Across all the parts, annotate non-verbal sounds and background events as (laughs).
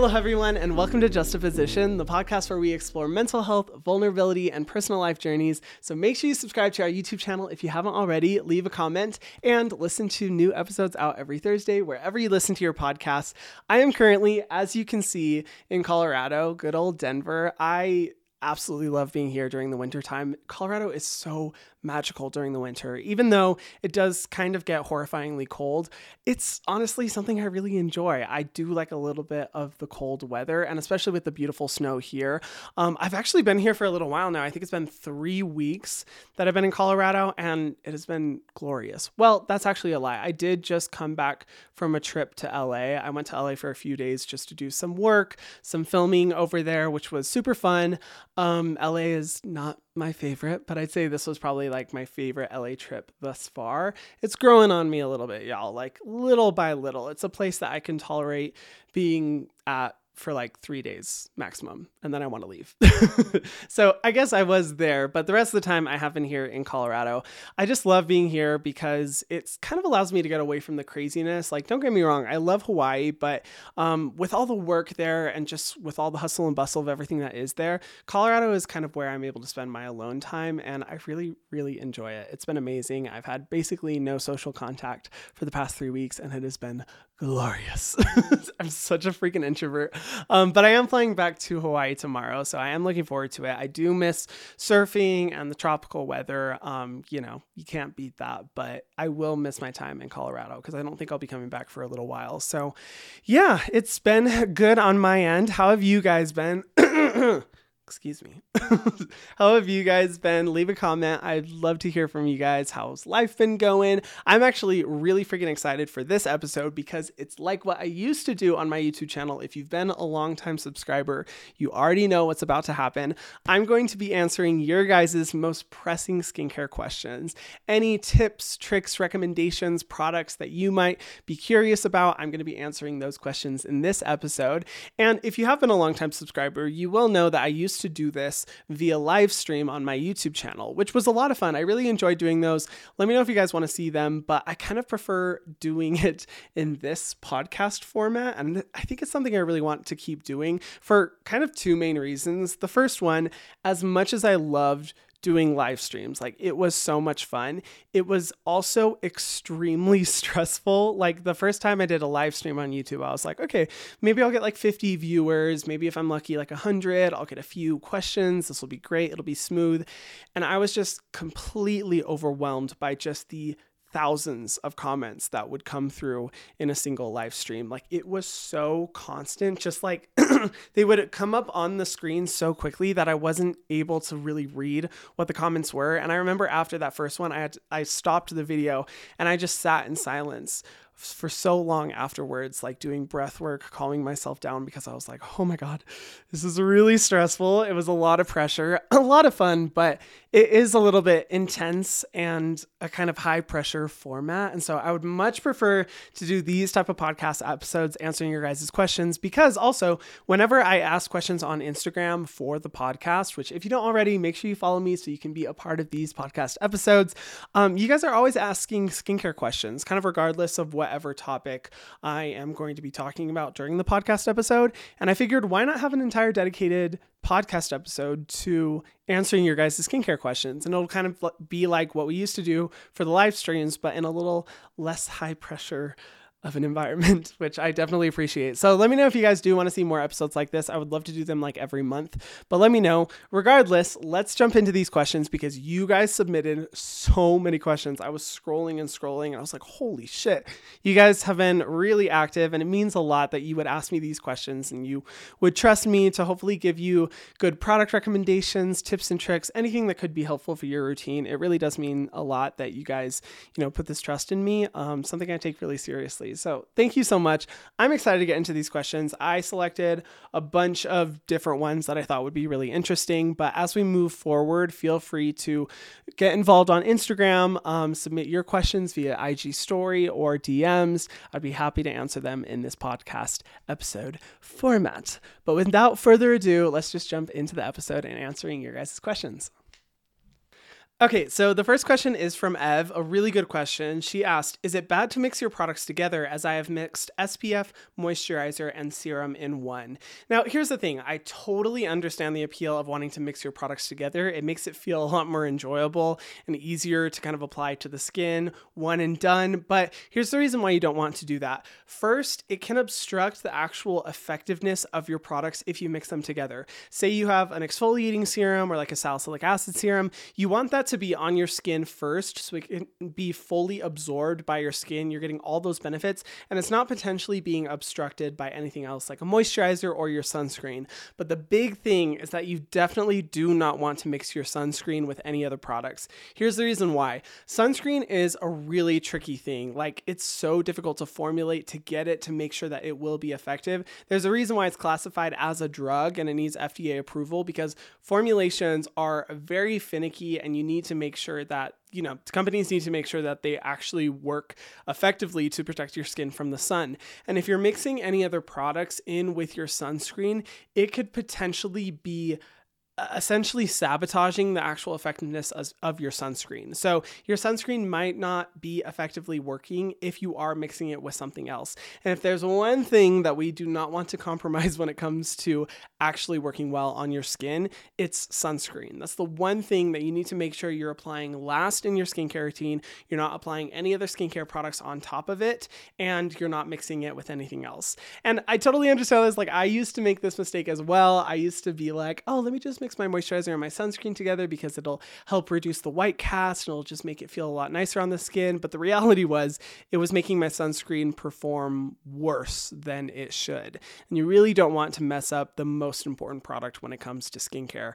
Hello, everyone, and welcome to Juxtaposition, the podcast where we explore mental health, vulnerability, and personal life journeys. So make sure you subscribe to our YouTube channel if you haven't already, leave a comment, and listen to new episodes out every Thursday wherever you listen to your podcasts. I am currently, as you can see, in Colorado, good old Denver. I absolutely love being here during the winter time. Colorado is so magical during the winter. Even though it does kind of get horrifyingly cold, it's honestly something I really enjoy. I do like a little bit of the cold weather, and especially with the beautiful snow here. Um, I've actually been here for a little while now. I think it's been three weeks that I've been in Colorado, and it has been glorious. Well, that's actually a lie. I did just come back from a trip to LA. I went to LA for a few days just to do some work, some filming over there, which was super fun. Um, LA is not my favorite, but I'd say this was probably like my favorite LA trip thus far. It's growing on me a little bit, y'all, like little by little. It's a place that I can tolerate being at for like three days maximum, and then I want to leave. (laughs) so I guess I was there, but the rest of the time I have been here in Colorado. I just love being here because it's kind of allows me to get away from the craziness. Like, don't get me wrong, I love Hawaii, but um, with all the work there and just with all the hustle and bustle of everything that is there, Colorado is kind of where I'm able to spend my alone time, and I really, really enjoy it. It's been amazing. I've had basically no social contact for the past three weeks, and it has been glorious. (laughs) I'm such a freaking introvert. Um, but I am flying back to Hawaii tomorrow, so I am looking forward to it. I do miss surfing and the tropical weather. Um, you know, you can't beat that, but I will miss my time in Colorado because I don't think I'll be coming back for a little while. So, yeah, it's been good on my end. How have you guys been? (clears throat) excuse me. (laughs) How have you guys been? Leave a comment. I'd love to hear from you guys. How's life been going? I'm actually really freaking excited for this episode because it's like what I used to do on my YouTube channel. If you've been a long-time subscriber, you already know what's about to happen. I'm going to be answering your guys' most pressing skincare questions. Any tips, tricks, recommendations, products that you might be curious about, I'm going to be answering those questions in this episode. And if you have been a long-time subscriber, you will know that I used to do this via live stream on my YouTube channel, which was a lot of fun. I really enjoyed doing those. Let me know if you guys want to see them, but I kind of prefer doing (laughs) it in this podcast format. And I think it's something I really want to keep doing for kind of two main reasons. The first one, as much as I loved doing live streams. Like it was so much fun. It was also extremely (laughs) stressful. Like the first time I did a live stream on YouTube, I was like, okay, maybe I'll get like 50 viewers. Maybe if I'm lucky, like 100, I'll get a few questions. This will be great. It'll be smooth. And I was just completely overwhelmed by just the thousands of comments that would come through in a single live stream. Like it was so constant, just like (clears throat) they would come up on the screen so quickly that I wasn't able to really read what the comments were. And I remember after that first one, I had to, I stopped the video and I just sat in silence for so long afterwards, like doing breath work, calming myself down because I was like, oh my God, this is really stressful. It was a lot of pressure, (clears throat) a lot of fun, but it is a little bit intense and a kind of high pressure format. And so I would much prefer to do these type of podcast episodes answering your guys' questions because also whenever I ask questions on Instagram for the podcast, which if you don't already, make sure you follow me so you can be a part of these podcast episodes. Um, you guys are always asking skincare questions, kind of regardless of whatever topic I am going to be talking about during the podcast episode. And I figured why not have an entire dedicated podcast episode to answering your guys' skincare questions. And it'll kind of be like what we used to do for the live streams, but in a little less high pressure of an environment, (laughs) which I definitely appreciate. So let me know if you guys do want to see more episodes like this. I would love to do them like every month, but let me know. Regardless, let's jump into these questions because you guys submitted so many questions. I was scrolling and scrolling and I was like, holy shit. You guys have been really active and it means a lot that you would ask me these questions and you would trust me to hopefully give you good product recommendations, tips and tricks, anything that could be helpful for your routine. It really does mean a lot that you guys, you know, put this trust in me. Um, something I take really seriously. So thank you so much. I'm excited to get into these questions. I selected a bunch of different ones that I thought would be really interesting. But as we move forward, feel free to get involved on Instagram, um, submit your questions via IG story or DMs. I'd be happy to answer them in this podcast episode format. But without further ado, let's just jump into the episode and answering your guys' questions. Okay, so the first question is from Ev, a really good question. She asked, Is it bad to mix your products together as I have mixed SPF, moisturizer, and serum in one? Now, here's the thing I totally understand the appeal of wanting to mix your products together. It makes it feel a lot more enjoyable and easier to kind of apply to the skin, one and done. But here's the reason why you don't want to do that. First, it can obstruct the actual effectiveness of your products if you mix them together. Say you have an exfoliating serum or like a salicylic acid serum, you want that to be on your skin first so it can be fully absorbed by your skin. You're getting all those benefits and it's not potentially being obstructed by anything else like a moisturizer or your sunscreen. But the big thing is that you definitely do not want to mix your sunscreen with any other products. Here's the reason why sunscreen is a really tricky thing. Like, it's so difficult to formulate to get it to make sure that it will be effective. There's a reason why it's classified as a drug and it needs FDA approval because formulations are very finicky and you need need to make sure that you know companies need to make sure that they actually work effectively to protect your skin from the sun. And if you're mixing any other products in with your sunscreen it could potentially be essentially sabotaging the actual effectiveness of your sunscreen. So, your sunscreen might not be effectively working if you are mixing it with something else. And if there's one thing that we do not want to (laughs) compromise when it comes to actually working well on your skin, it's sunscreen. That's the one thing that you need to make sure you're applying last in your skincare routine. You're not applying any other skincare products on top of it, and you're not mixing it with anything else. And I totally understand this. Like, I used to make this mistake as well. I used to be like, oh, let me just mix my moisturizer and my sunscreen together because it'll help reduce the white cast and it'll just make it feel a lot nicer on the skin. But the reality was it was making my sunscreen perform worse than it should. And you really don't want to mess up the most important product when it comes to skincare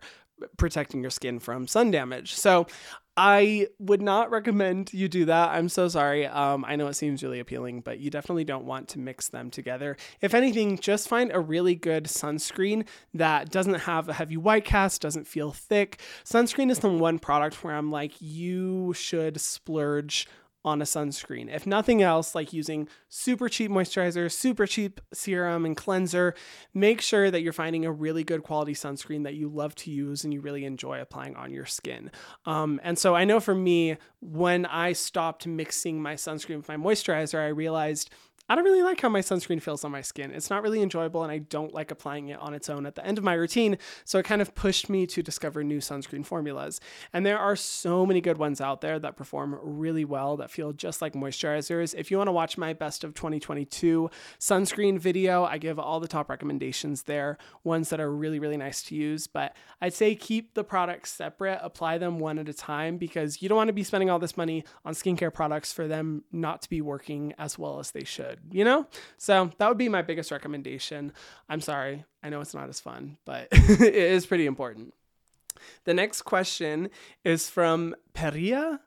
protecting your skin from sun damage. So I would not recommend you do that. I'm so sorry. Um, I know it seems really appealing, but you definitely don't want to mix them together. If anything, just find a really good sunscreen that doesn't have a heavy white cast, doesn't feel thick. Sunscreen is the one product where I'm like, you should splurge on a sunscreen. If nothing else, like using super cheap moisturizer, super cheap serum and cleanser, make sure that you're finding a really good quality sunscreen that you love to use and you really enjoy applying on your skin. Um, and so I know for me, when I stopped mixing my sunscreen with my moisturizer, I realized I don't really like how my sunscreen feels on my skin. It's not really enjoyable, and I don't like applying it on its own at the end of my routine. So it kind of pushed me to discover new sunscreen formulas. And there are so many good ones out there that perform really well, that feel just like moisturizers. If you want to watch my best of 2022 sunscreen video, I give all the top recommendations there, ones that are really, really nice to use. But I'd say keep the products separate, apply them one at a time, because you don't want to be spending all this money on skincare products for them not to be working as well as they should you know? So that would be my biggest recommendation. I'm sorry. I know it's not as fun, but (laughs) it is pretty important. The next question is from Peria.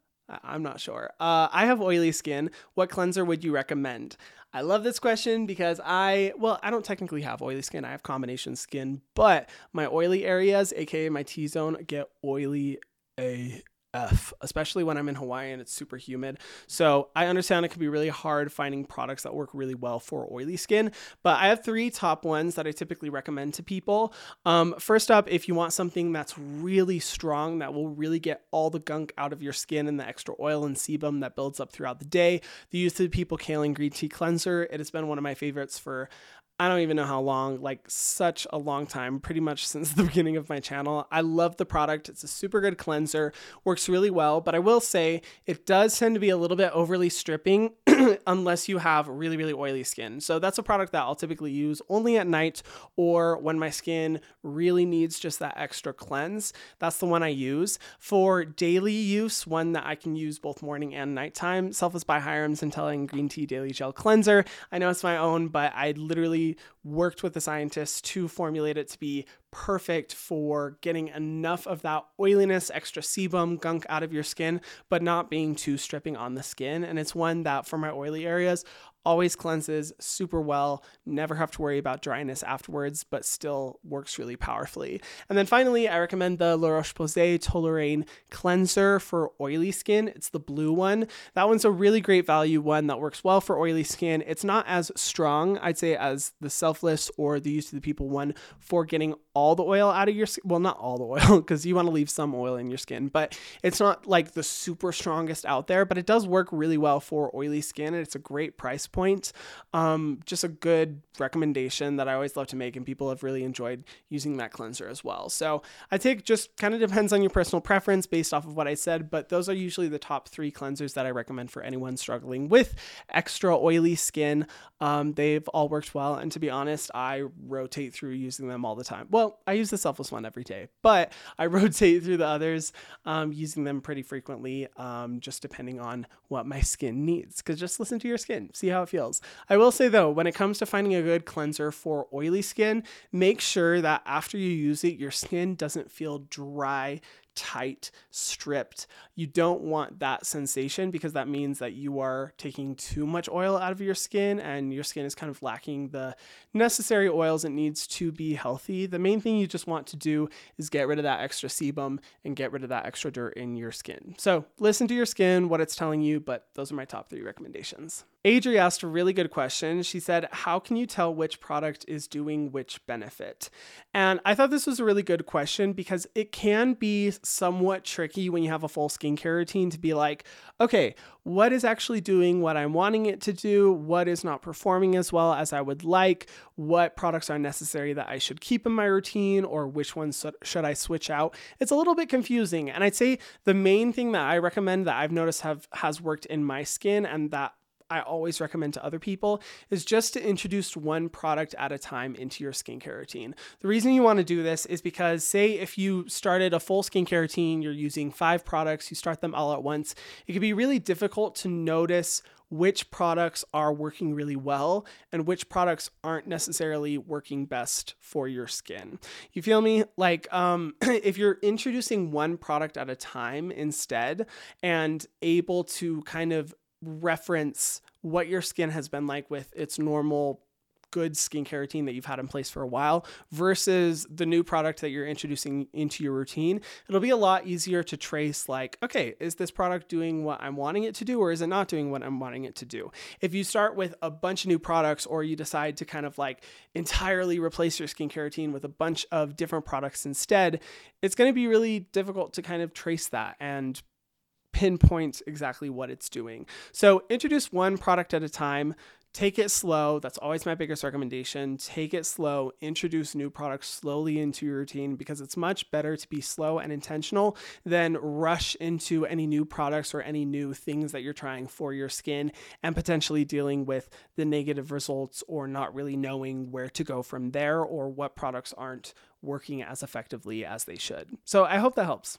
I'm not sure. Uh, I have oily skin. What cleanser would you recommend? I love this question because I, well, I don't technically have oily skin. I have combination skin, but my oily areas, aka my T zone, get oily a F, especially when I'm in Hawaii and it's super humid. So I understand it can be really hard finding products that work really well for oily skin, but I have three top ones that I typically recommend to people. Um, first up, if you want something that's really strong, that will really get all the gunk out of your skin and the extra oil and sebum that builds up throughout the day, the Youth to the People Kaolin Green Tea Cleanser. It has been one of my favorites for I don't even know how long, like such a long time, pretty much (laughs) since the beginning of my channel. I love the product. It's a super good cleanser, works really well, but I will say it does tend to be a little bit overly stripping (clears throat) unless you have really, really oily skin. So that's a product that I'll typically use only at night or when my skin really needs just that extra cleanse. That's the one I use. For daily use, one that I can use both morning and nighttime, Selfless by Hyram's Centella Green Tea Daily Gel Cleanser. I know it's my own, but I literally worked with the scientists to formulate it to be perfect for getting enough of that oiliness, extra sebum, gunk out of your skin, but not being too stripping on the skin. And it's one that for my oily areas always cleanses super well, never have to worry about dryness afterwards, but still works really powerfully. And then finally, I recommend the La Roche Posay Toleriane cleanser for oily skin. It's the blue one. That one's a really great value one that works well for oily skin. It's not as strong, I'd say, as the Selfless or the Youth to the People one for getting all the oil out of your skin. Well, not all the oil, (laughs) because you want to leave some oil in your skin, but it's not like the super strongest out there, but it does work really well for oily skin. And it's a great price. Um, just a good recommendation that I always love to make, and people have really enjoyed using that cleanser as well. So I take just kind of depends on your personal preference based off of what I said, but those are usually the top three cleansers that I recommend for anyone struggling with extra oily skin. Um, they've all worked well, and to be honest, I rotate through using them all the time. Well, I use the selfless one every day, but I (laughs) rotate through the others, um, using them pretty frequently, um, just depending on what my skin needs. Because just listen to your skin, see how it feels. I will say though, when it comes to finding a good cleanser for oily skin, make sure that after you use it, your skin doesn't feel dry, tight, stripped. You don't want that sensation because that means that you are taking too much oil out of your skin and your skin is kind of lacking the necessary oils it needs to be healthy. The main thing you just want to do is get rid of that extra sebum and get rid of that extra dirt in your skin. So listen to your skin, what it's telling you, but those are my top three recommendations. Adri asked a really good question. She said, How can you tell which product is doing which benefit? And I thought this was a really good question because it can be somewhat tricky when you have a full skincare routine to be like, okay, what is actually doing what I'm wanting it to do? What is not performing as well as I would like? What products are necessary that I should keep in my routine or which ones should I switch out? It's a little bit confusing. And I'd say the main thing that I recommend that I've noticed have has worked in my skin and that I always recommend to other people is just to introduce one product at a time into your skincare routine. The reason you want to do this is because, say, if you started a full skincare routine, you're using five products, you start them all at once, it can be really difficult to notice which products are working really well and which products aren't necessarily working best for your skin. You feel me? Like, um, (clears throat) if you're introducing one product at a time instead and able to kind of reference what your skin has been like with its normal good skincare routine that you've had in place for a while versus the new product that you're introducing into your routine, it'll be a lot easier to trace like, okay, is this product doing what I'm wanting it to do or is it not doing what I'm wanting it to do? If you start with a bunch of new products or you decide to kind of like entirely replace your skincare routine with a bunch of different products instead, it's going to be really difficult to kind of trace that and pinpoint exactly what it's doing. So introduce one product at a time. Take it slow. That's always my biggest recommendation. Take it slow. Introduce new products slowly into your routine because it's much better to be slow and intentional than rush into any new products or any new things that you're trying for your skin and potentially dealing with the negative results or not really knowing where to go from there or what products aren't working as effectively as they should. So I hope that helps.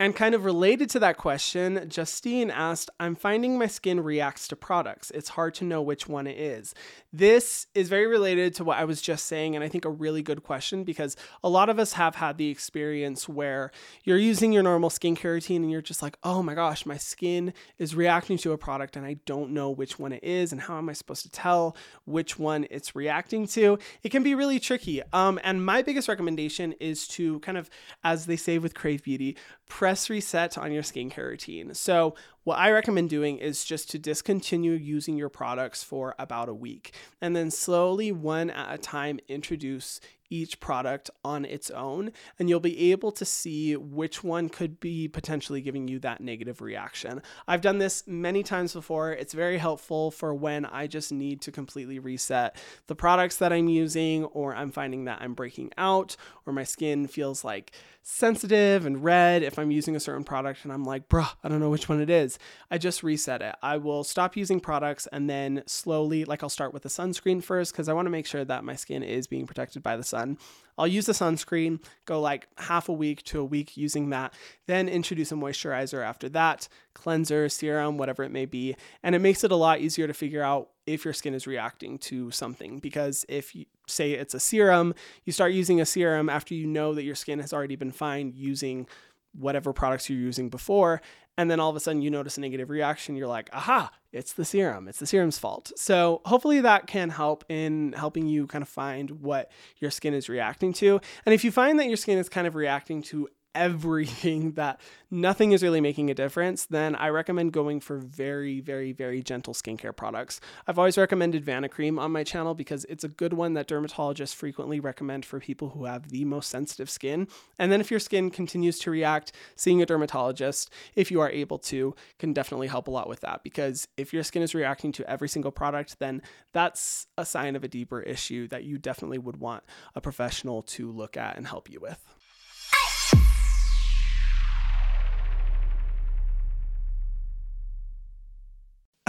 And kind of related to that question, Justine asked, I'm finding my skin reacts to products. It's hard to know which one it is. This is very related to what I was just saying, and I think a really good question because a lot of us have had the experience where you're using your normal skincare routine and you're just like, oh my gosh, my skin is reacting to a product and I don't know which one it is, and how am I supposed to tell which one it's reacting to? It can be really tricky. Um, and my biggest recommendation is to kind of, as they say with Crave Beauty, press reset on your skincare routine. So, what I recommend doing is just to discontinue using your products for about a week and then slowly, one at a time, introduce each product on its own, and you'll be able to see which one could be potentially giving you that negative reaction. I've done this many times before. It's very helpful for when I just need to completely reset the products that I'm using, or I'm finding that I'm breaking out, or my skin feels like sensitive and red if I'm using a certain product and I'm like, bruh, I don't know which one it is. I just reset it. I will stop using products and then slowly, like I'll start with the sunscreen first because I want to make sure that my skin is being protected by the sun. I'll use the sunscreen, go like half a week to a week using that, then introduce a moisturizer after that, cleanser, serum, whatever it may be. And it makes it a lot easier to figure out if your skin is reacting to something. Because if you say it's a serum, you start using a serum after you know that your skin has already been fine using whatever products you're using before and then all of a sudden you notice a negative reaction, you're like, aha, it's the serum. It's the serum's fault. So hopefully that can help in helping you kind of find what your skin is reacting to. And if you find that your skin is kind of reacting to everything (laughs) that nothing is really making a difference, then I recommend going for very, very, very gentle skincare products. I've always recommended Vanicream on my channel because it's a good one that dermatologists frequently recommend for people who have the most sensitive skin. And then if your skin continues to react, seeing a dermatologist, if you are able to, can definitely help a lot with that because if your skin is reacting to every single product, then that's a sign of a deeper issue that you definitely would want a professional to look at and help you with.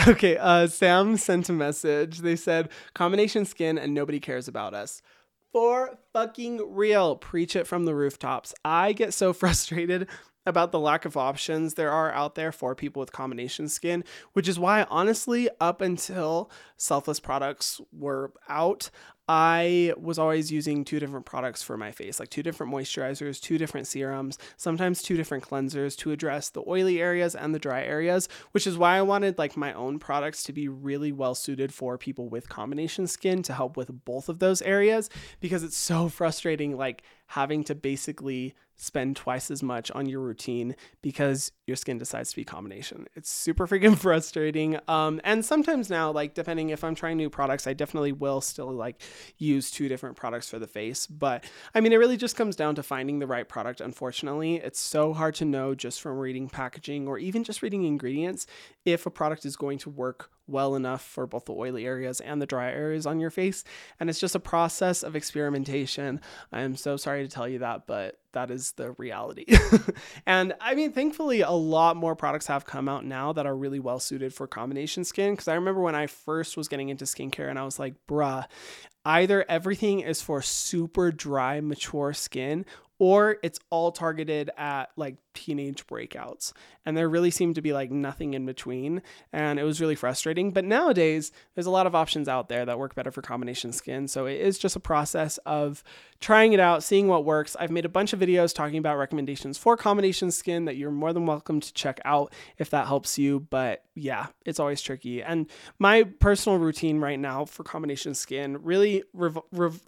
(laughs) Okay, uh, Sam sent a message. They said, combination skin and nobody cares about us. For fucking real. Preach it from the rooftops. I get so (laughs) frustrated about the lack of options there are out there for people with combination skin, which is why, honestly, up until selfless products were out, I was always using two different products for my face, like two different moisturizers, two different serums, sometimes two different cleansers to address the oily areas and the dry areas, which is why I wanted like my own products to be really well suited for people with combination skin to help with both of those areas because it's so (laughs) frustrating like having to basically spend twice as much on your routine because your skin decides to be combination. It's super freaking (laughs) frustrating. Um, and sometimes now, like depending if I'm trying new products, I definitely will still like use two different products for the face. But I mean, it really just comes down to finding the right product. Unfortunately, it's so hard to know just from reading packaging or even just reading ingredients if a product is going to work well enough for both the oily areas and the dry areas on your face. And it's just a process of experimentation. I'm so sorry to tell you that, but that is the reality. (laughs) and I mean, thankfully, a lot more products have come out now that are really well suited for combination skin. Because I remember when I first was getting into skincare and I was like, bruh, either everything is for super dry, mature skin or it's all targeted at like teenage breakouts. And there really seemed to be like nothing in between. And it was really frustrating. But nowadays, there's a lot of options out there that work better for combination skin. So it is just a process of trying it out, seeing what works. I've made a bunch of videos talking about recommendations for combination skin that you're more than welcome to check out if that helps you. But yeah, it's always tricky. And my personal routine right now for combination skin really. Rev- (laughs) rev-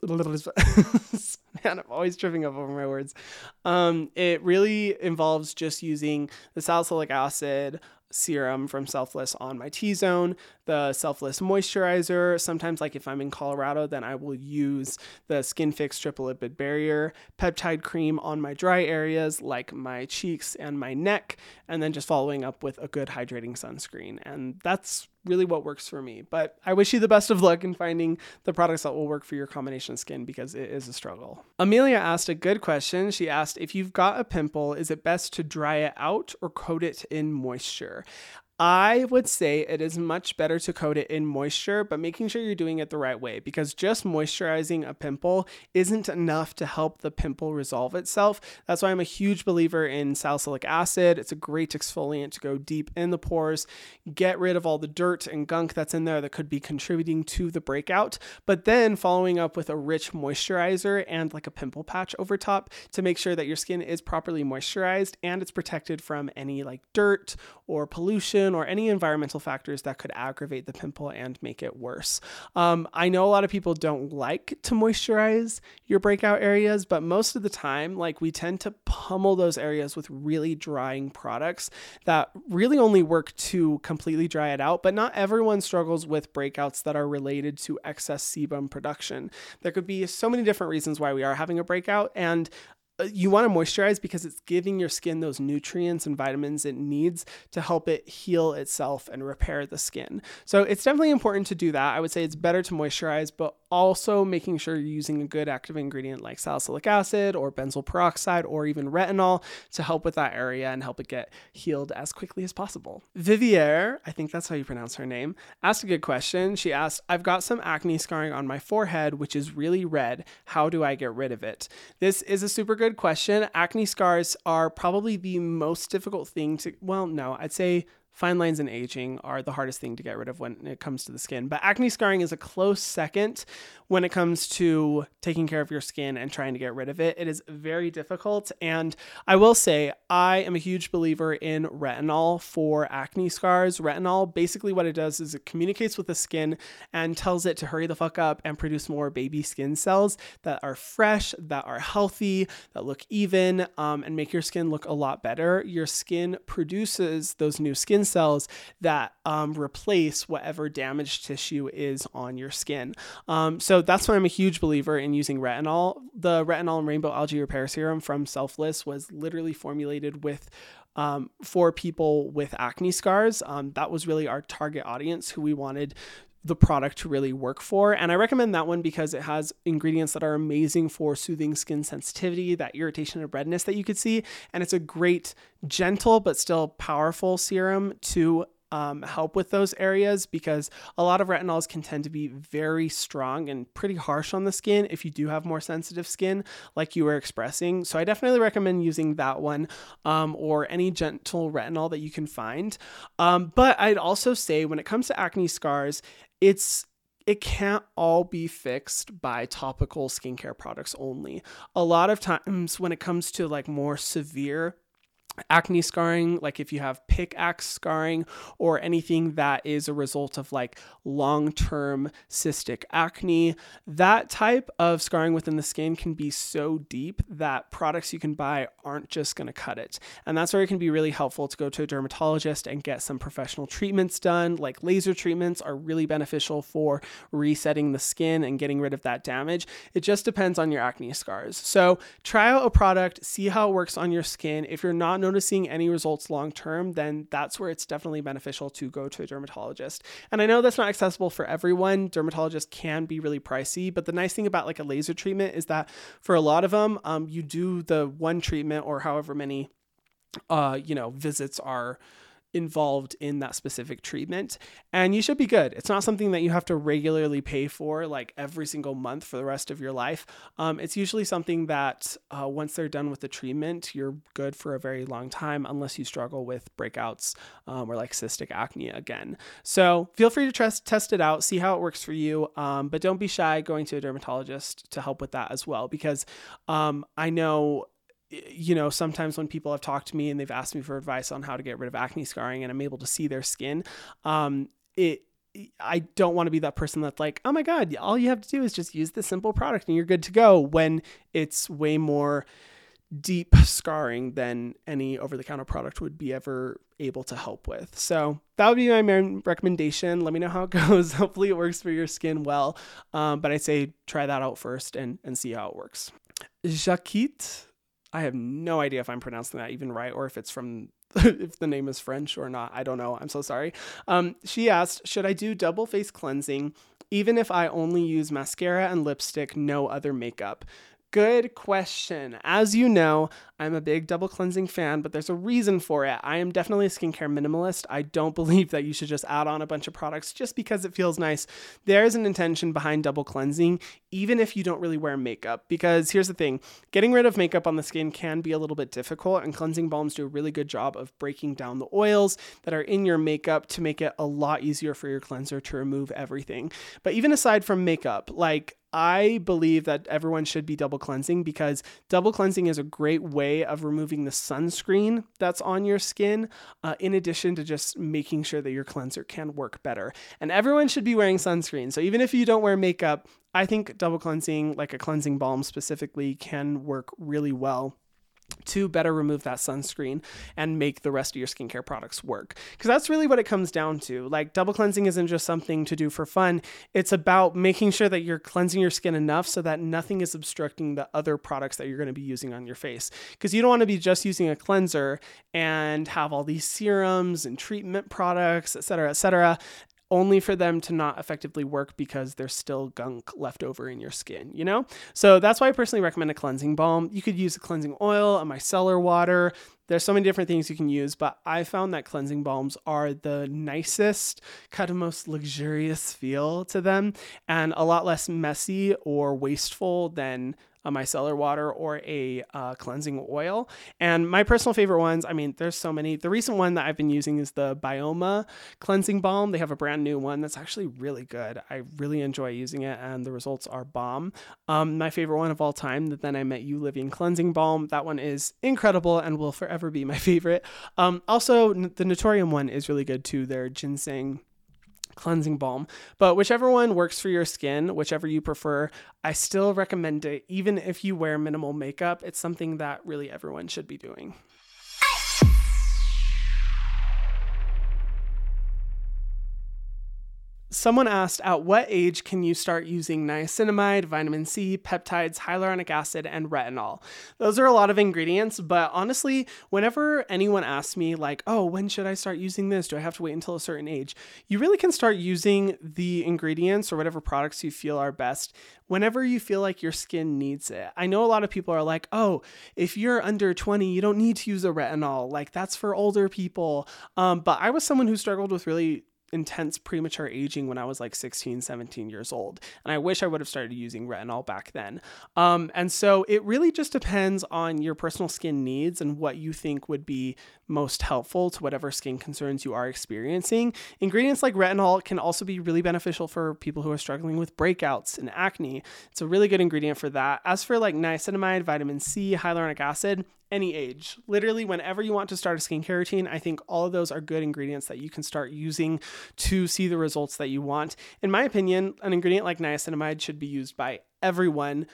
(laughs) man, I'm always tripping up over my words. Um, it really involves just using the salicylic acid, serum from Selfless on my T zone, the Selfless moisturizer. Sometimes, like if I'm in Colorado, then I will use the Skin Fix Triple Lipid Barrier peptide cream on my dry areas like my cheeks and my neck, and then just following up with a good hydrating sunscreen. And that's really what works for me. But I wish you the best of luck in finding the products that will work for your combination skin because it is a struggle. Amelia asked a good question. She asked if you've got a pimple, is it best to dry it out or coat it in moisture? I would say it is much better to coat it in moisture, but making sure you're doing it the right way because just moisturizing a pimple isn't enough to help the pimple resolve itself. That's why I'm a huge believer in salicylic acid. It's a great exfoliant to go deep in the pores, get rid of all the dirt and gunk that's in there that could be contributing to the breakout, but then following up with a rich moisturizer and like a pimple patch over top to make sure that your skin is properly moisturized and it's protected from any like dirt or pollution pollution or any environmental factors that could aggravate the pimple and make it worse. Um, I know a lot of people don't like to moisturize your breakout areas, but most of the time, like we tend to pummel those areas with really drying products that really only work to completely dry it out. But not everyone struggles with breakouts that are related to excess sebum production. There could be so many different reasons why we are having a breakout, and Uh, you want to moisturize because it's giving your skin those nutrients and vitamins it needs to help it heal itself and repair the skin. So it's definitely important to do that. I would say it's better to moisturize, but also making sure you're using a good active ingredient like salicylic acid or benzoyl peroxide or even retinol to help with that area and help it get healed as quickly as possible. Vivier, I think that's how you pronounce her name, asked a good question. She asked, I've got some acne scarring on my forehead, which is really red. How do I get rid of it? This is a super good question. Acne scars are probably the most difficult thing to, well, no, I'd say fine lines and aging are the hardest thing to get rid of when it comes to the skin. But acne scarring is a close second when it comes to taking care of your skin and trying to get rid of it. It is very difficult. And I will say, I am a huge believer in retinol for acne scars. Retinol, basically, what it does is it communicates with the skin and tells it to hurry the fuck up and produce more baby skin cells that are fresh, that are healthy, that look even, um, and make your skin look a lot better. Your skin produces those new skin cells that um, replace whatever damaged tissue is on your skin. Um, so that's why I'm a huge believer in using retinol. The retinol and rainbow algae repair serum from Selfless was literally formulated with um, for people with acne scars. Um, that was really our target audience who we wanted the product to really work for. And I recommend that one because it has ingredients that are amazing for soothing skin sensitivity, that irritation and redness that you could see. And it's a great, gentle, but still powerful serum to um, help with those areas because a lot of retinols can tend to be very strong and pretty harsh on the skin if you do have more sensitive skin, like you were expressing. So I definitely recommend using that one um, or any gentle retinol that you can find. Um, but I'd also say when it comes to acne scars, it's it can't all be fixed by topical skincare products only. A lot of times when it comes to like more severe acne scarring, like if you have pickaxe scarring or anything that is a result of like long term cystic acne, that type of scarring within the skin can be so deep that products you can buy aren't just going to cut it. And that's where it can be really helpful to go to a dermatologist and get some professional treatments done. Like laser treatments are really beneficial for resetting the skin and getting rid of that damage. It just depends on your acne scars. So try out a product, see how it works on your skin. If you're not noticing any results long term, then that's where it's definitely beneficial to go to a dermatologist. And I know that's not accessible for everyone. Dermatologists can be really pricey, but the nice thing about like a laser treatment is that for a lot of them, um, you do the one treatment or however many, uh, you know, visits are involved in that specific treatment and you should be good. It's not something that you have to regularly pay for like every single month for the rest of your life. Um, it's usually something that uh, once they're done with the treatment you're good for a very long time unless you struggle with breakouts um, or like cystic acne again. So feel free to trust, test it out see how it works for you um, but don't be shy going to a dermatologist to help with that as well because um, i know you know, sometimes when people have talked to me and they've asked me for advice on how to get rid of acne scarring and I'm able to see their skin, um, it I don't want to be that person that's like, oh my God, all you have to do is just use this simple product and you're good to go when it's way more deep scarring than any over the counter product would be ever able to help with. So that would be my main recommendation. Let me know how it (laughs) goes. Hopefully it works for your skin well. Um, but I say try that out first and, and see how it works. Jaquit I have no idea if I'm pronouncing that even right or if it's from (laughs) if the name is French or not. I don't know. I'm so sorry. Um, she asked, should I do double face cleansing even if I only use mascara and lipstick, no other makeup? Good question. As you know, I'm a big double cleansing fan, but there's a reason for it. I am definitely a skincare minimalist. I don't (laughs) believe that you should just add on a bunch of products just because it feels nice. There is an intention behind double cleansing, even if you don't really wear makeup. Because here's the thing getting rid of makeup on the skin can be a little bit difficult, and cleansing balms do a really good job of breaking down the oils that are in your makeup to make it a lot easier for your cleanser to remove everything. But even aside from makeup, like I believe that everyone should be double cleansing because double cleansing is a great way of removing the sunscreen that's on your skin, uh, in addition to just making sure that your cleanser can work better. And everyone should be wearing sunscreen. So even if you don't wear makeup, I think double cleansing, like a cleansing balm specifically, can work really well to better remove that sunscreen and make the rest of your skincare products work. Because that's really what it comes down to. Like, double cleansing isn't just something to do for fun, it's about making sure that you're cleansing your skin enough so that nothing is obstructing the other products that you're going to be using on your face. Because you don't want to be just using a cleanser and have all these serums and treatment products, et cetera, et cetera, only for them to not effectively work because there's still gunk left over in your skin, you know? So that's why I personally recommend a cleansing balm. You could use a cleansing oil, a micellar water, there's so many different things you can use, but I found that cleansing balms are the nicest, kind of most luxurious feel to them, and a lot less messy or wasteful than a micellar water or a uh, cleansing oil. And my personal favorite ones, I mean, there's so many. The recent one that I've been using is the Byoma cleansing balm. They have a brand new one that's actually really good. I really enjoy using it, and the results are bomb. Um, my favorite one of all time, that then I met you living cleansing balm. That one is incredible and will forever be my (laughs) favorite. Um, also, the Naturium one is really good too. Their ginseng cleansing balm. But whichever one works for your skin, whichever you prefer, I still recommend it. Even if you wear minimal makeup, it's something that really everyone should be doing. Someone asked, at what age can you start using niacinamide, vitamin C, peptides, hyaluronic acid, and retinol? Those are a lot of ingredients, but honestly, whenever anyone asks me, like, oh, when should I start using this? Do I have to wait until a certain age? You really can start using the ingredients or whatever products you feel are best whenever you feel like your skin needs it. I know a lot of people are like, oh, if you're under 20, you don't need to use a retinol. Like, that's for older people. Um, but I was someone who struggled with really intense premature aging when I was like 16, 17 years old. And I wish I would have started using retinol back then. Um, and so it really just depends on your personal skin needs and what you think would be most helpful to whatever skin concerns you are experiencing. Ingredients like retinol can also be really beneficial for people who are struggling with breakouts and acne. It's a really good ingredient for that. As for like niacinamide, vitamin C, hyaluronic acid, any age. Literally, whenever you want to start a skincare routine, I think all of those are good ingredients that you can start using to see the results that you want. In my opinion, an ingredient like niacinamide should be used by everyone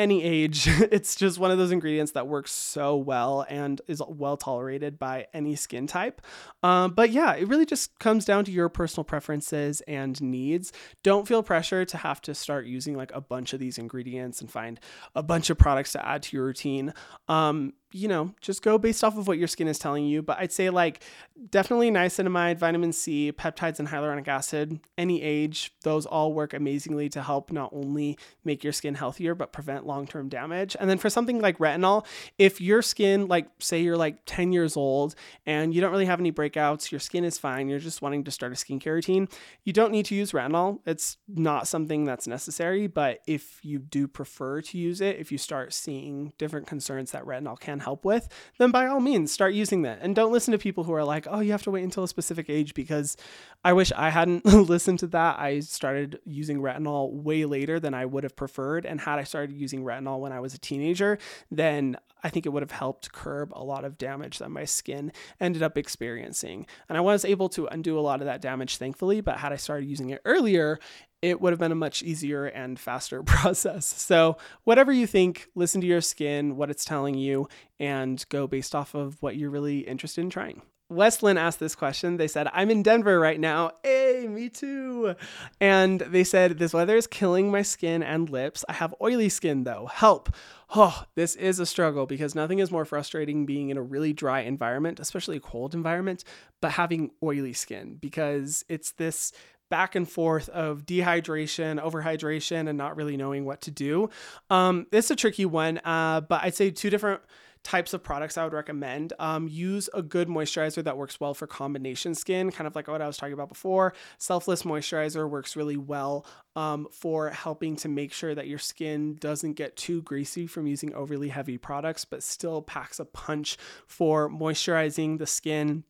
any age. (laughs) It's just one of those ingredients that works so well and is well tolerated by any skin type. Um, but yeah, it really just comes down to your personal preferences and needs. Don't feel pressure to have to start using like a bunch of these ingredients and find a bunch of products to add to your routine. Um, you know, just go based off of what your skin is telling you. But I'd say like definitely niacinamide, vitamin C, peptides, and hyaluronic acid, any age, those all work amazingly to help not only make your skin healthier, but prevent long term damage. And then for something like retinol, if your skin, like say you're like 10 years old and you don't really have any breakouts, your skin is fine, you're just wanting to start a skincare routine, you don't need to use retinol. It's not something that's necessary. But if you do prefer to use it, if you start seeing different concerns that retinol can help with, then by all means start using that. And don't listen to people who are like, oh, you have to wait until a specific age because I wish I hadn't (laughs) listened to that. I started using retinol way later than I would have preferred. And had I started using retinol when I was a teenager, then I think it would have helped curb a lot of damage that my skin ended up experiencing. And I was able to undo a lot of that damage, thankfully. But had I started using it earlier, it would have been a much easier and faster (laughs) process. So, whatever you think, listen to your skin, what it's telling you, and go based off of what you're really interested in trying. Westlyn asked this question. They said, I'm in Denver right now. Hey, me too. And they said, This weather is killing my skin and lips. I have oily skin though. Help. Oh, this is a struggle because nothing is more frustrating being in a really dry environment, especially a cold environment, but having oily skin because it's this back and forth of dehydration, overhydration, and not really knowing what to do. Um, it's a tricky one, uh, but I'd say two different types of products I would recommend. Um, use a good moisturizer that works well for combination skin, kind of like what I was talking about before. Selfless moisturizer works really well um, for helping to make sure that your skin doesn't get too greasy from using overly heavy products, but still packs a punch for moisturizing the skin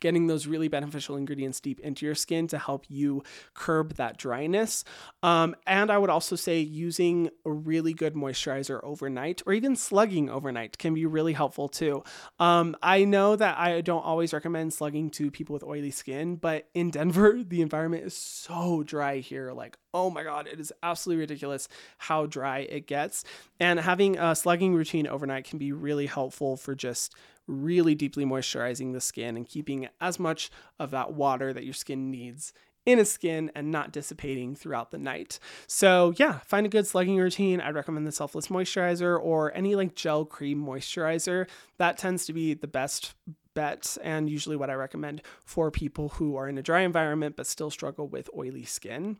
getting those really beneficial ingredients deep into your skin to help you curb that dryness. Um, and I would also say using a really good moisturizer overnight or even slugging overnight can be really helpful too. Um, I know that I don't always recommend slugging to people with oily skin, but in Denver, (laughs) the environment is so dry here. Like, oh my God, it is absolutely ridiculous how dry it gets. And having a slugging routine overnight can be really helpful for just really deeply moisturizing the skin and keeping as much of that water that your skin needs in its skin and not dissipating throughout the night. So, yeah, find a good slugging routine. I'd recommend the Selfless Moisturizer or any like gel cream moisturizer. That tends to be the best bet and usually what I recommend for people who are in a dry environment but still struggle with oily skin.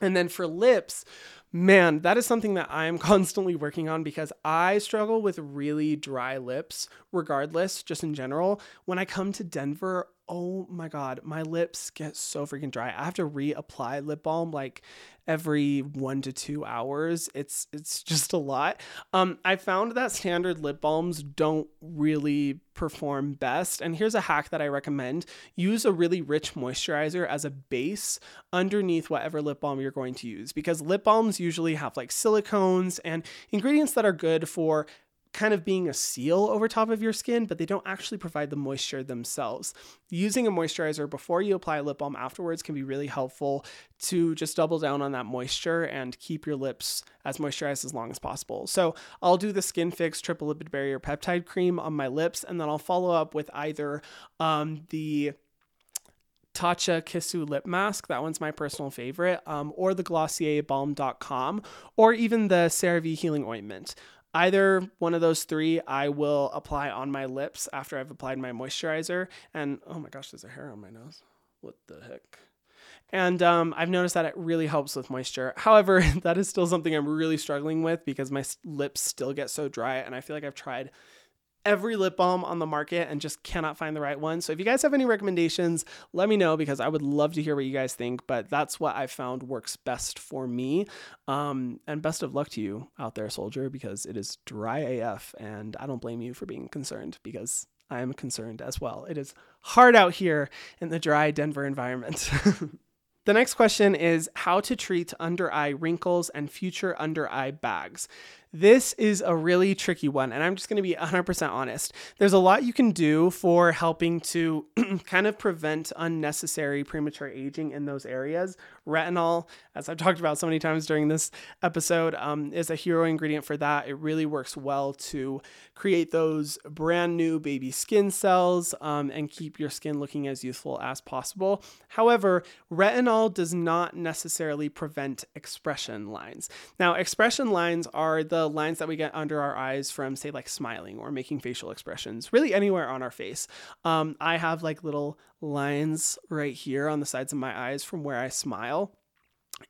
And then for lips, man, that is something that I am (laughs) constantly working on because I struggle with really dry lips, regardless, just in general. When I come to Denver, oh my god, my lips get so freaking dry. I have to reapply lip balm like every one to two hours. It's it's just a lot. Um, I found that standard lip balms don't really perform best. And here's a hack that I recommend: use a really rich moisturizer as a base underneath whatever lip balm you're going to use, because lip balms usually have like silicones and ingredients that are good for kind of being a seal over top of your skin, but they don't actually provide the moisture themselves. Using a moisturizer before you apply a lip balm afterwards can be really helpful to just double down on that moisture and keep your lips as moisturized as long as possible. So I'll do the Skin Fix Triple Lipid Barrier Peptide Cream on my lips, and then I'll follow up with either um, the Tatcha Kissu lip mask. That one's my personal favorite. Um, or the Glossier Balm.com, or even the CeraVe Healing Ointment. Either one of those three, I will apply on my lips after I've applied my moisturizer. And oh my gosh, there's a hair on my nose. What the heck? And um, I've noticed that it really helps with moisture. However, (laughs) that is still something I'm really struggling with because my lips still get so dry. And I feel like I've tried every lip balm on the market and just cannot find the right one. So if you guys have any recommendations, let me know because I would love to hear what you guys think. But that's what I found works best for me. Um, and best of luck to you out there, soldier, because it is dry AF. And I don't blame you for being concerned because I am concerned as well. It is hard out here in the dry Denver environment. (laughs) The next question is how to treat under eye wrinkles and future under eye bags. This is a really tricky one, and I'm just going to be 100% honest. There's a lot you can do for helping to (clears throat) kind of prevent unnecessary premature aging in those areas. Retinol, as I've talked about so many times during this episode, um, is a hero ingredient for that. It really works well to create those brand new baby skin cells um, and keep your skin looking as youthful as possible. However, retinol does not necessarily prevent expression lines. Now, expression lines are the lines that we get under our eyes from, say, like smiling or making facial expressions, really anywhere on our face. Um, I have like little lines right here on the sides of my eyes from where I smile.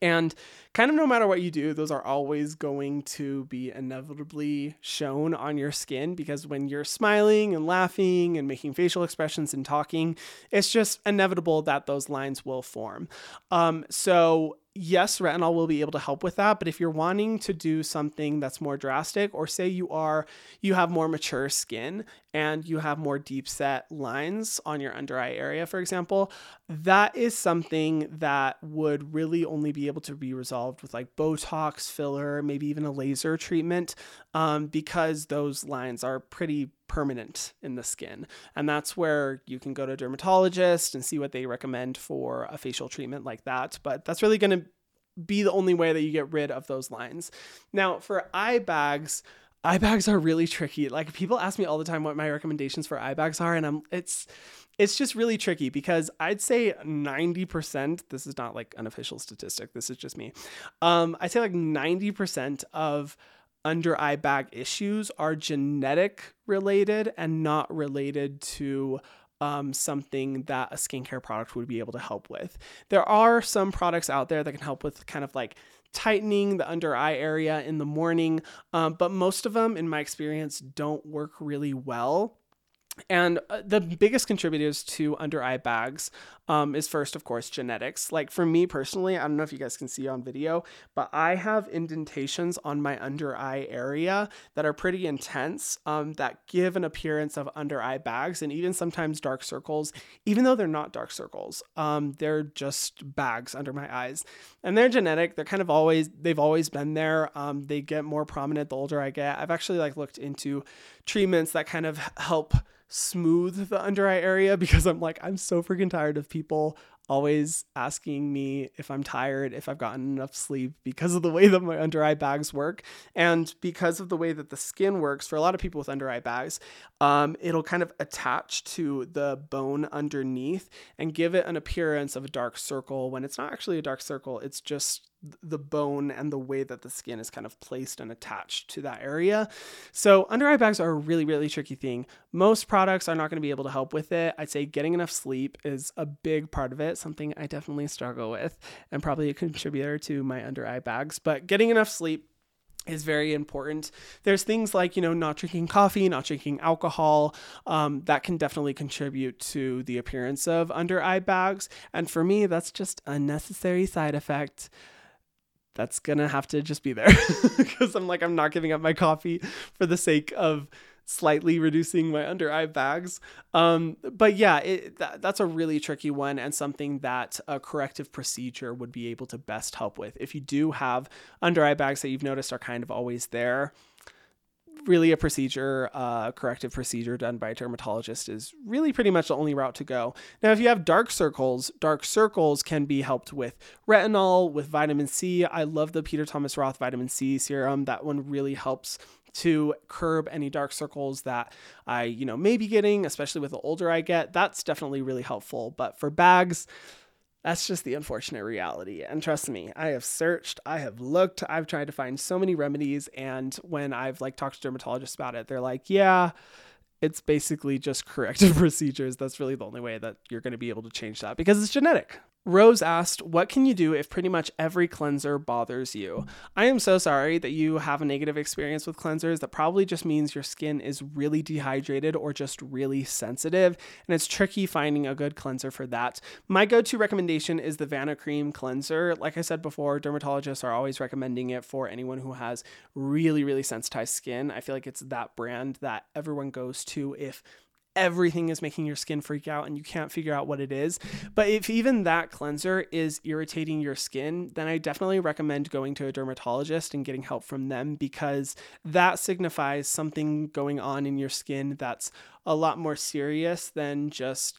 And kind of no matter what you do, those are always going to be inevitably shown on your skin because when you're smiling and laughing and making facial expressions and talking, it's just inevitable that those lines will form. Um, so yes, retinol will be able to help with that. But if you're wanting to do something that's more drastic, or say you are, you have more mature skin and you have more deep set lines on your under eye area, for example, that is something that would really only be able to be resolved with like Botox, filler, maybe even a laser treatment, um, because those lines are pretty permanent in the skin. And that's where you can go to a dermatologist and see what they recommend for a facial treatment like that. But that's really going to be the only way that you get rid of those lines. Now, for eye bags, eye bags are really tricky. Like people ask me all the time what my recommendations for eye bags are and I'm it's it's just really tricky because I'd say 90%, this is not like an official statistic, this is just me. Um I'd say like 90% of under eye bag issues are genetic related and not related to um, something that a skincare product would be able to help with. There are some products out there that can help with kind of like tightening the under eye area in the morning, um, but most of them, in my experience, don't work really well. And uh, the biggest contributors to under eye bags um, is first, of course, genetics. Like for me personally, I don't know if you guys can see on video, but I have indentations on my under eye area that are pretty intense um, that give an appearance of under eye bags and even sometimes dark circles, even though they're not dark circles. Um, they're just bags under my eyes. And they're genetic. They're kind of always, they've always been there. Um, they get more prominent the older I get. I've actually like looked into treatments that kind of help smooth the under eye area (laughs) because I'm like, I'm so freaking tired of people always asking me if I'm tired, if I've gotten enough sleep because of the way that my under eye bags work. And because of the way that the skin works, for a lot of people with under eye bags, um, it'll kind of attach to the bone underneath and give it an appearance of a dark circle when it's not actually a dark circle, it's just the bone and the way that the skin is kind of placed and attached to that area. So, under eye bags are a really, really tricky thing. Most products are not going to be able to help with it. I'd say getting enough sleep is a big part of it, something I definitely struggle with, and probably a contributor to my under eye bags. But getting enough sleep is very important. There's things like, you know, not drinking coffee, not drinking alcohol, um, that can definitely contribute to the appearance of under eye bags. And for me, that's just a necessary side effect that's gonna have to just be there (laughs) because I'm like, I'm not giving up my coffee for the sake of slightly reducing my under eye bags. Um, but yeah, it, that, that's a really tricky one and something that a corrective procedure would be able to best help with. If you do have under eye bags that you've noticed are kind of always there, really a procedure, uh, corrective procedure done by a dermatologist is really pretty much the only route to go. Now, if you have dark circles, dark circles can be helped with retinol, with vitamin C. I love the Peter Thomas Roth vitamin C serum. That one really helps to curb any dark circles that I, you know, may be getting, especially with the older I get. That's definitely really helpful. But for bags, that's just the unfortunate reality. And trust me, I have searched, I have looked, I've tried to find so many remedies. And when I've like talked to dermatologists about it, they're like, yeah, it's basically just corrective (laughs) procedures. That's really the only way that you're going to be able to change that because it's genetic. Rose asked, What can you do if pretty much every cleanser bothers you? I am so sorry that you have a negative experience with cleansers. That probably just means your skin is really dehydrated or just really sensitive, and it's tricky finding a good cleanser for that. My go to recommendation is the Vanicream cleanser. Like I said before, dermatologists are always recommending it for anyone who has really, really sensitized skin. I feel like it's that brand that everyone goes to if everything is making your skin freak out and you can't figure out what it is. But if even that cleanser is irritating your skin, then I definitely recommend going to a dermatologist and getting help from them because that signifies something going on in your skin that's a lot more serious than just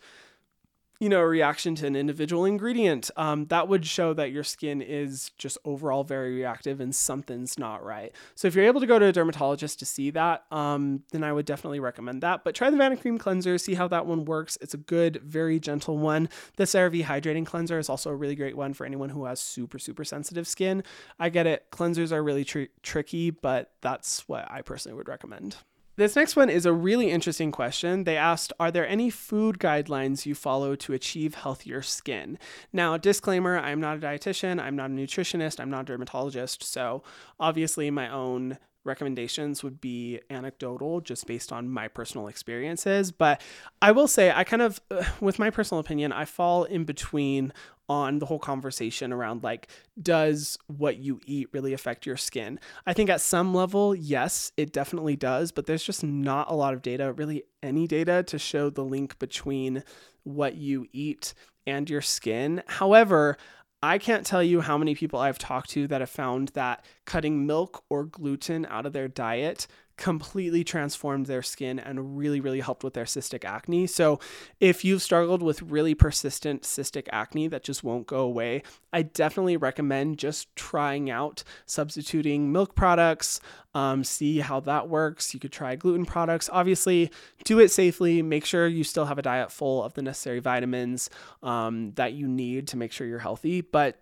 you know, a reaction to an individual ingredient, um, that would show that your skin is just overall very reactive and something's not right. So if you're able to go to a dermatologist to see that, um, then I would definitely recommend that. But try the Vanicream cleanser, see how that one works. It's a good, very gentle one. The CeraVe hydrating cleanser is also a really great one for anyone who has super, super sensitive skin. I get it. Cleansers are really tr- tricky, but that's what I personally would recommend. This next one is a really interesting question. They asked, Are there any food guidelines you follow to achieve healthier skin? Now, disclaimer I'm not a dietitian, I'm not a nutritionist, I'm not a dermatologist. So, obviously, my own recommendations would be anecdotal just based on my personal experiences. But i will say i kind of (sighs) with my personal opinion i fall in between on the whole conversation around like does what you eat really affect your skin? I think at some level yes it definitely does but there's just not a lot of data really any data to show the link between what you eat and your skin. However I can't tell you how many people I've talked to that have found that cutting milk or gluten out of their diet completely transformed their skin and really, really helped with their cystic acne. So, if you've struggled with really persistent cystic acne that just won't go away, I definitely recommend just trying out substituting milk products, um, see how that works. You could try gluten products. Obviously, do it safely. Make sure you still have a diet full of the necessary vitamins um, that you need to make sure you're healthy. But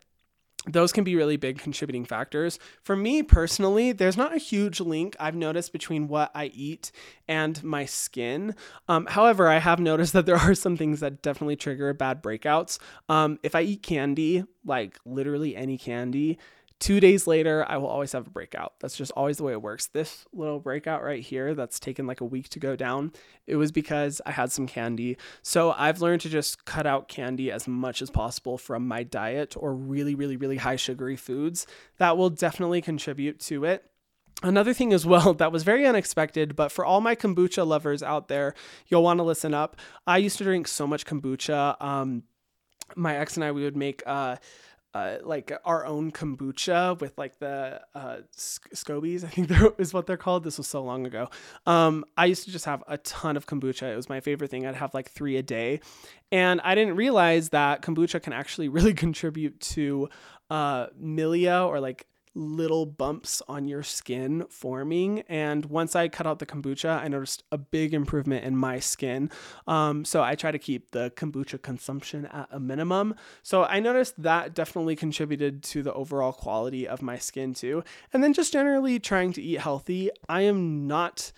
those can be really big contributing factors. For me personally, there's not a huge link I've noticed between what I eat and my skin. Um, however, I have noticed that there are some things that definitely trigger bad breakouts. Um, if I eat candy, like literally any candy, Two days later, I will always have a breakout. That's just always the way it works. This little breakout right here, that's taken like a week to go down, it was because I had some candy. So I've learned to just cut out candy as much as possible from my diet or really, really, really high sugary foods. That will definitely contribute to it. Another thing as (laughs) well that was very unexpected, but for all my kombucha lovers out there, you'll want to listen up. I used to drink so much kombucha. Um, my ex and I, we would make uh, uh, like our own kombucha with like the uh, scobies, (laughs) I think is what they're called. This was so long ago. Um, I used to just have a ton of kombucha. It was my favorite thing. I'd have like three a day, and I didn't realize that kombucha can actually (laughs) really contribute to uh, milia or like little bumps on your skin forming. And once I cut out the kombucha, I noticed a big improvement in my skin. Um, so I try to keep the kombucha consumption at a minimum. So I noticed that definitely contributed to the overall quality of my skin too. And then just generally trying to eat healthy. I am not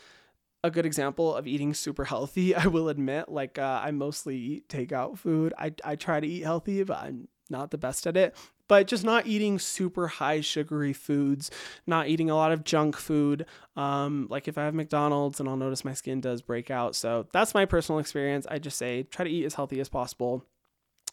a good example of eating super healthy. (laughs) I will admit, like uh, I mostly eat takeout food. I I try to eat healthy, but I'm not the best at it. But just not eating super high sugary foods, not eating a lot of junk food. Um, like if I have McDonald's and I'll notice my skin does break out. So that's my personal experience. I just say try to eat as healthy as possible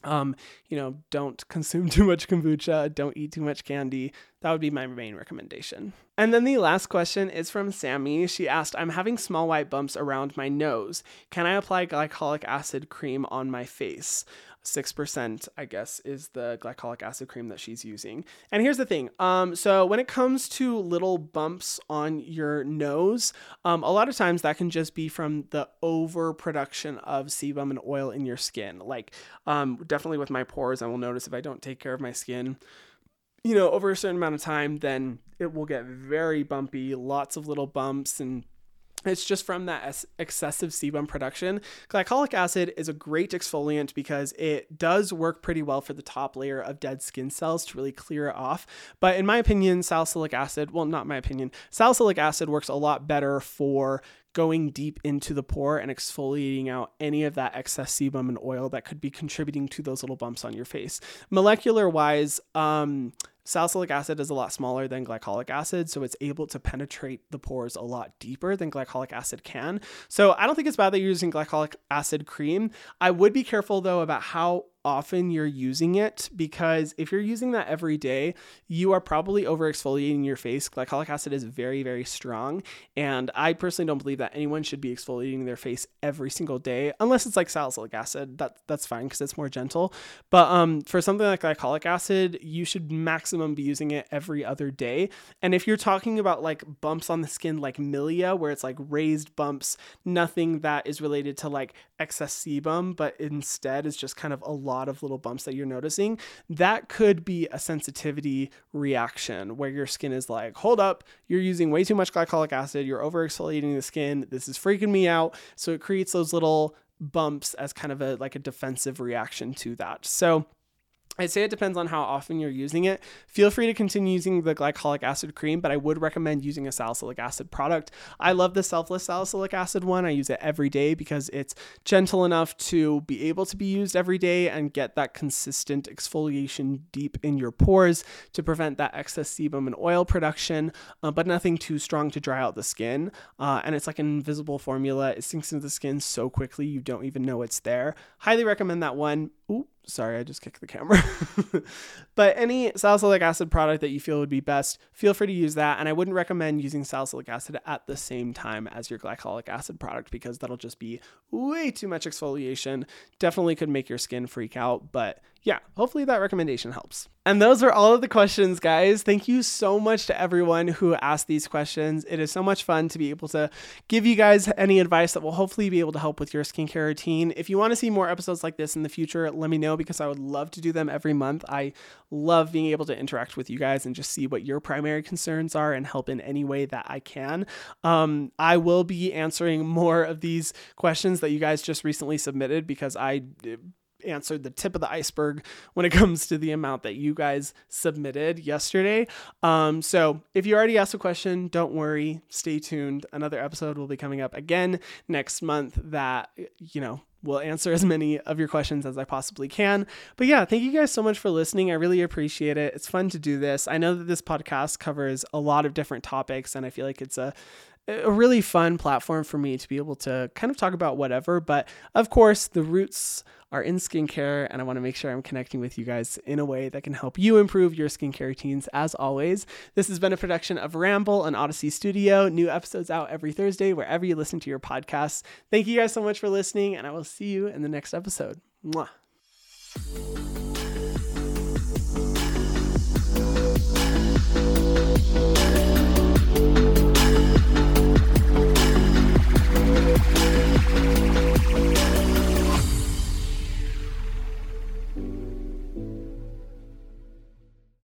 um, you know, don't consume (laughs) too much kombucha, don't eat too much candy. That would be my main recommendation. And then the last question is from Sammy. She asked, I'm having small white bumps around my nose. Can I apply glycolic acid cream on my face? 6%, I guess, is the glycolic acid cream that she's using. And here's the thing um, so, when it comes to little bumps on your nose, um, a lot of times that can just be from the overproduction of sebum and oil in your skin. Like, um, definitely with my pores, I will notice if I don't take care of my skin. You know, over a certain amount of time, then it will get very bumpy, lots of little bumps and it's just from that excessive sebum production. Glycolic acid is a great exfoliant because it does work pretty well for the top layer of dead skin cells to really clear it off. But in my opinion, salicylic acid, well, not my opinion, salicylic acid works a lot better for going deep into the pore and exfoliating out any of that excess sebum and oil that could be contributing to those little bumps on your face. Molecular wise, um, Salicylic acid is a lot smaller than glycolic acid, so it's able to penetrate the pores a lot deeper than glycolic acid can. So I don't think it's bad that you're using glycolic acid cream. I would be careful though about how often you're using it because if you're using that every day, you are probably over exfoliating your face. Glycolic acid is very, very strong. And I personally don't believe that anyone should be exfoliating their face every single day, unless it's like salicylic acid. That, that's fine because it's more gentle. But um, for something like glycolic acid, you should maximum be using it every other day. And if you're talking about like bumps on the skin, like milia, where it's like raised bumps, nothing that is related to like excess sebum, but instead is just kind of a lot lot of little bumps that you're noticing, that could be a sensitivity reaction where your skin is like, hold up, you're using way too much glycolic acid, you're over exfoliating the skin, this is freaking me out. So it creates those little bumps as kind of a like a defensive reaction to that. So I'd say it depends on how often you're using it. Feel free to continue using the glycolic acid cream, but I would recommend using a salicylic acid product. I love the selfless salicylic acid one. I use it every day because it's gentle enough to be able to be used every day and get that consistent exfoliation deep in your pores to prevent that excess sebum and oil production, uh, but nothing too strong to dry out the skin. Uh, and it's like an invisible formula. It sinks into the skin so quickly you don't even know it's there. Highly recommend that one. Ooh, sorry, I just kicked the camera. (laughs) but any salicylic acid product that you feel would be best, feel free to use that. And I wouldn't recommend using salicylic acid at the same time as your glycolic acid product because that'll just be way too much exfoliation. Definitely could make your skin freak out, but yeah, hopefully that recommendation helps. And those are all of the questions, guys. Thank you so much to everyone who asked these questions. It is so much fun to be able to give you guys any advice that will hopefully be able to help with your skincare routine. If you want to see more episodes like this in the future, let me know because I would love to do them every month. I love being able to interact with you guys and just see what your primary concerns are and help in any way that I can. Um, I will be answering more of these questions that you guys just recently submitted because I answered the tip of the iceberg when it (laughs) comes to the amount that you guys submitted yesterday. Um, so if you already asked a question, don't worry, stay tuned. Another episode will be coming up again next month that, you know, will answer as many of your questions as I possibly can. But yeah, thank you guys so much for listening. I really appreciate it. It's fun to do this. I know that this podcast covers a lot of different topics, and I feel like it's a a really fun platform for me to be able to kind of talk about whatever. But of course, the roots are in skincare, and I want to make sure I'm connecting with you guys in a way that can help you improve your skincare routines. As always, this has been a production of Ramble and Audacy Studio. New episodes out every Thursday, wherever you listen to your podcasts. Thank you guys so much for listening, and I will see you in the next episode. Mwah.